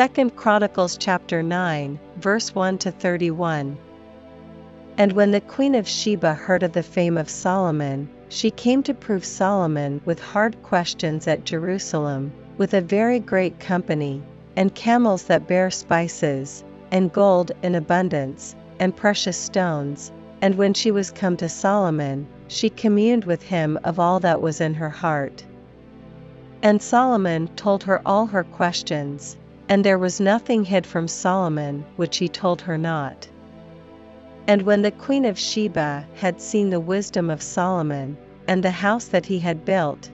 2 Chronicles chapter 9, verse 1 to 31. And when the queen of Sheba heard of the fame of Solomon, she came to prove Solomon with hard questions at Jerusalem, with a very great company, and camels that bear spices, and gold in abundance, and precious stones. And when she was come to Solomon, she communed with him of all that was in her heart. And Solomon told her all her questions, and there was nothing hid from Solomon which he told her not. And when the queen of Sheba had seen the wisdom of Solomon, and the house that he had built,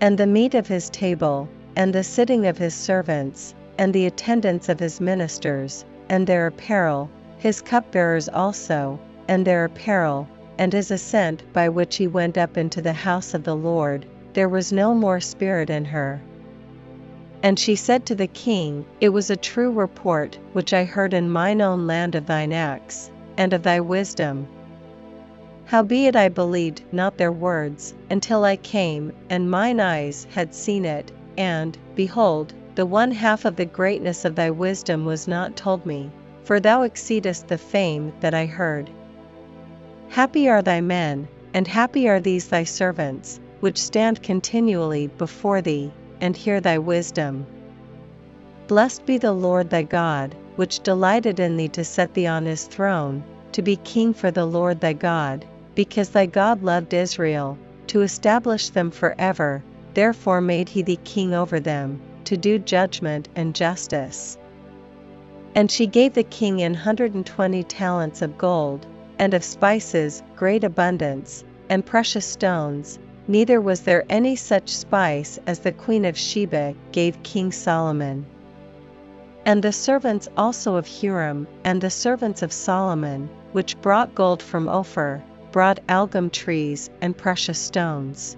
and the meat of his table, and the sitting of his servants, and the attendance of his ministers, and their apparel, his cupbearers also, and their apparel, and his ascent by which he went up into the house of the Lord, there was no more spirit in her. And she said to the king, It was a true report which I heard in mine own land of thine acts, and of thy wisdom. Howbeit I believed not their words, until I came, and mine eyes had seen it, and, behold, the one half of the greatness of thy wisdom was not told me, for thou exceedest the fame that I heard. Happy are thy men, and happy are these thy servants, which stand continually before thee, and hear thy wisdom. Blessed be the Lord thy God, which delighted in thee to set thee on his throne, to be king for the Lord thy God, because thy God loved Israel, to establish them for ever, therefore made he thee king over them, to do judgment and justice. And she gave the king an hundred and twenty talents of gold, and of spices great abundance, and precious stones, neither was there any such spice as the queen of Sheba gave King Solomon. And the servants also of Huram, and the servants of Solomon, which brought gold from Ophir, brought algum trees and precious stones.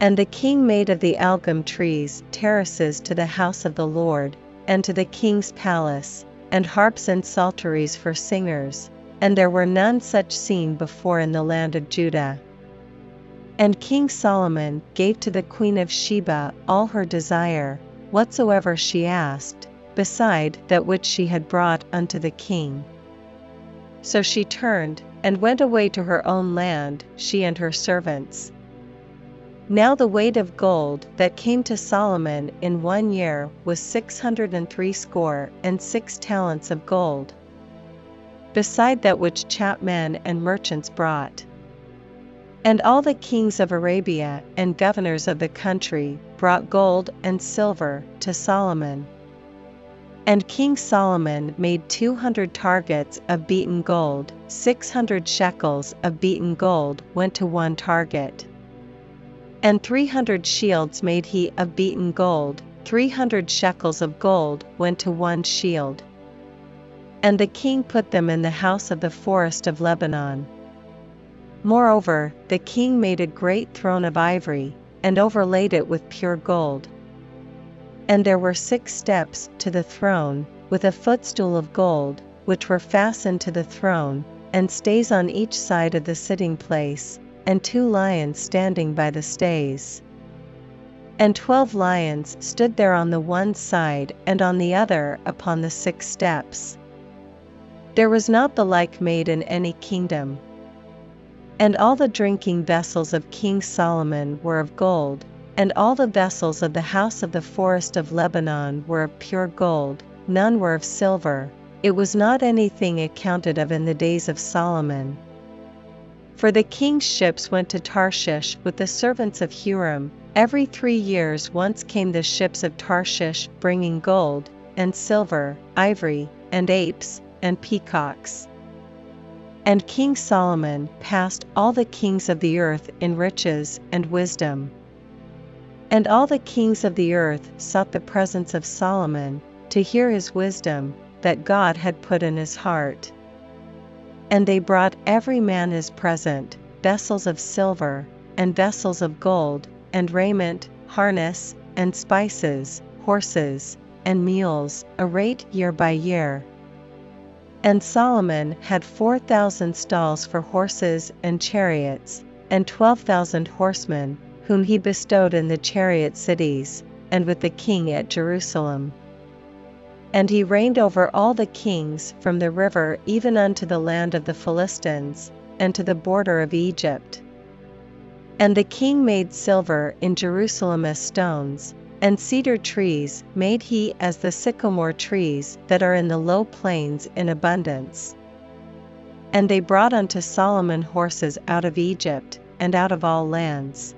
And the king made of the algum trees terraces to the house of the Lord, and to the king's palace, and harps and psalteries for singers, and there were none such seen before in the land of Judah. And King Solomon gave to the queen of Sheba all her desire, whatsoever she asked, beside that which she had brought unto the king. So she turned, and went away to her own land, she and her servants. Now the weight of gold that came to Solomon in one year was six hundred and threescore and six talents of gold, beside that which chapmen and merchants brought. And all the kings of Arabia and governors of the country brought gold and silver to Solomon. And King Solomon made two hundred targets of beaten gold, six hundred shekels of beaten gold went to one target. And three hundred shields made he of beaten gold, three hundred shekels of gold went to one shield. And the king put them in the house of the forest of Lebanon. Moreover, the king made a great throne of ivory, and overlaid it with pure gold. And there were six steps to the throne, with a footstool of gold, which were fastened to the throne, and stays on each side of the sitting place, and two lions standing by the stays. And twelve lions stood there on the one side and on the other upon the six steps. There was not the like made in any kingdom. And all the drinking vessels of King Solomon were of gold, and all the vessels of the house of the forest of Lebanon were of pure gold, none were of silver, it was not anything accounted of in the days of Solomon. For the king's ships went to Tarshish with the servants of Huram, every three years once came the ships of Tarshish bringing gold, and silver, ivory, and apes, and peacocks. And King Solomon passed all the kings of the earth in riches and wisdom. And all the kings of the earth sought the presence of Solomon, to hear his wisdom, that God had put in his heart. And they brought every man his present, vessels of silver, and vessels of gold, and raiment, harness, and spices, horses, and mules, a rate year by year. And Solomon had four thousand stalls for horses and chariots, and twelve thousand horsemen, whom he bestowed in the chariot cities, and with the king at Jerusalem. And he reigned over all the kings from the river even unto the land of the Philistines, and to the border of Egypt. And the king made silver in Jerusalem as stones, and cedar trees made he as the sycamore trees that are in the low plains in abundance. And they brought unto Solomon horses out of Egypt, and out of all lands.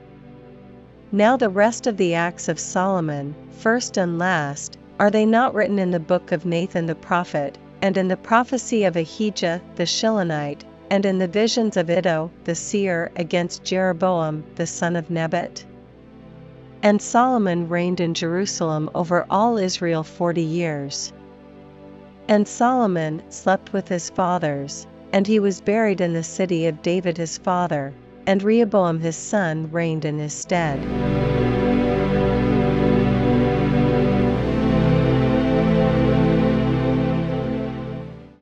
Now the rest of the acts of Solomon, first and last, are they not written in the book of Nathan the prophet, and in the prophecy of Ahijah the Shilonite, and in the visions of Iddo the seer against Jeroboam the son of Nebat? And Solomon reigned in Jerusalem over all Israel forty years. And Solomon slept with his fathers, and he was buried in the city of David his father, and Rehoboam his son reigned in his stead.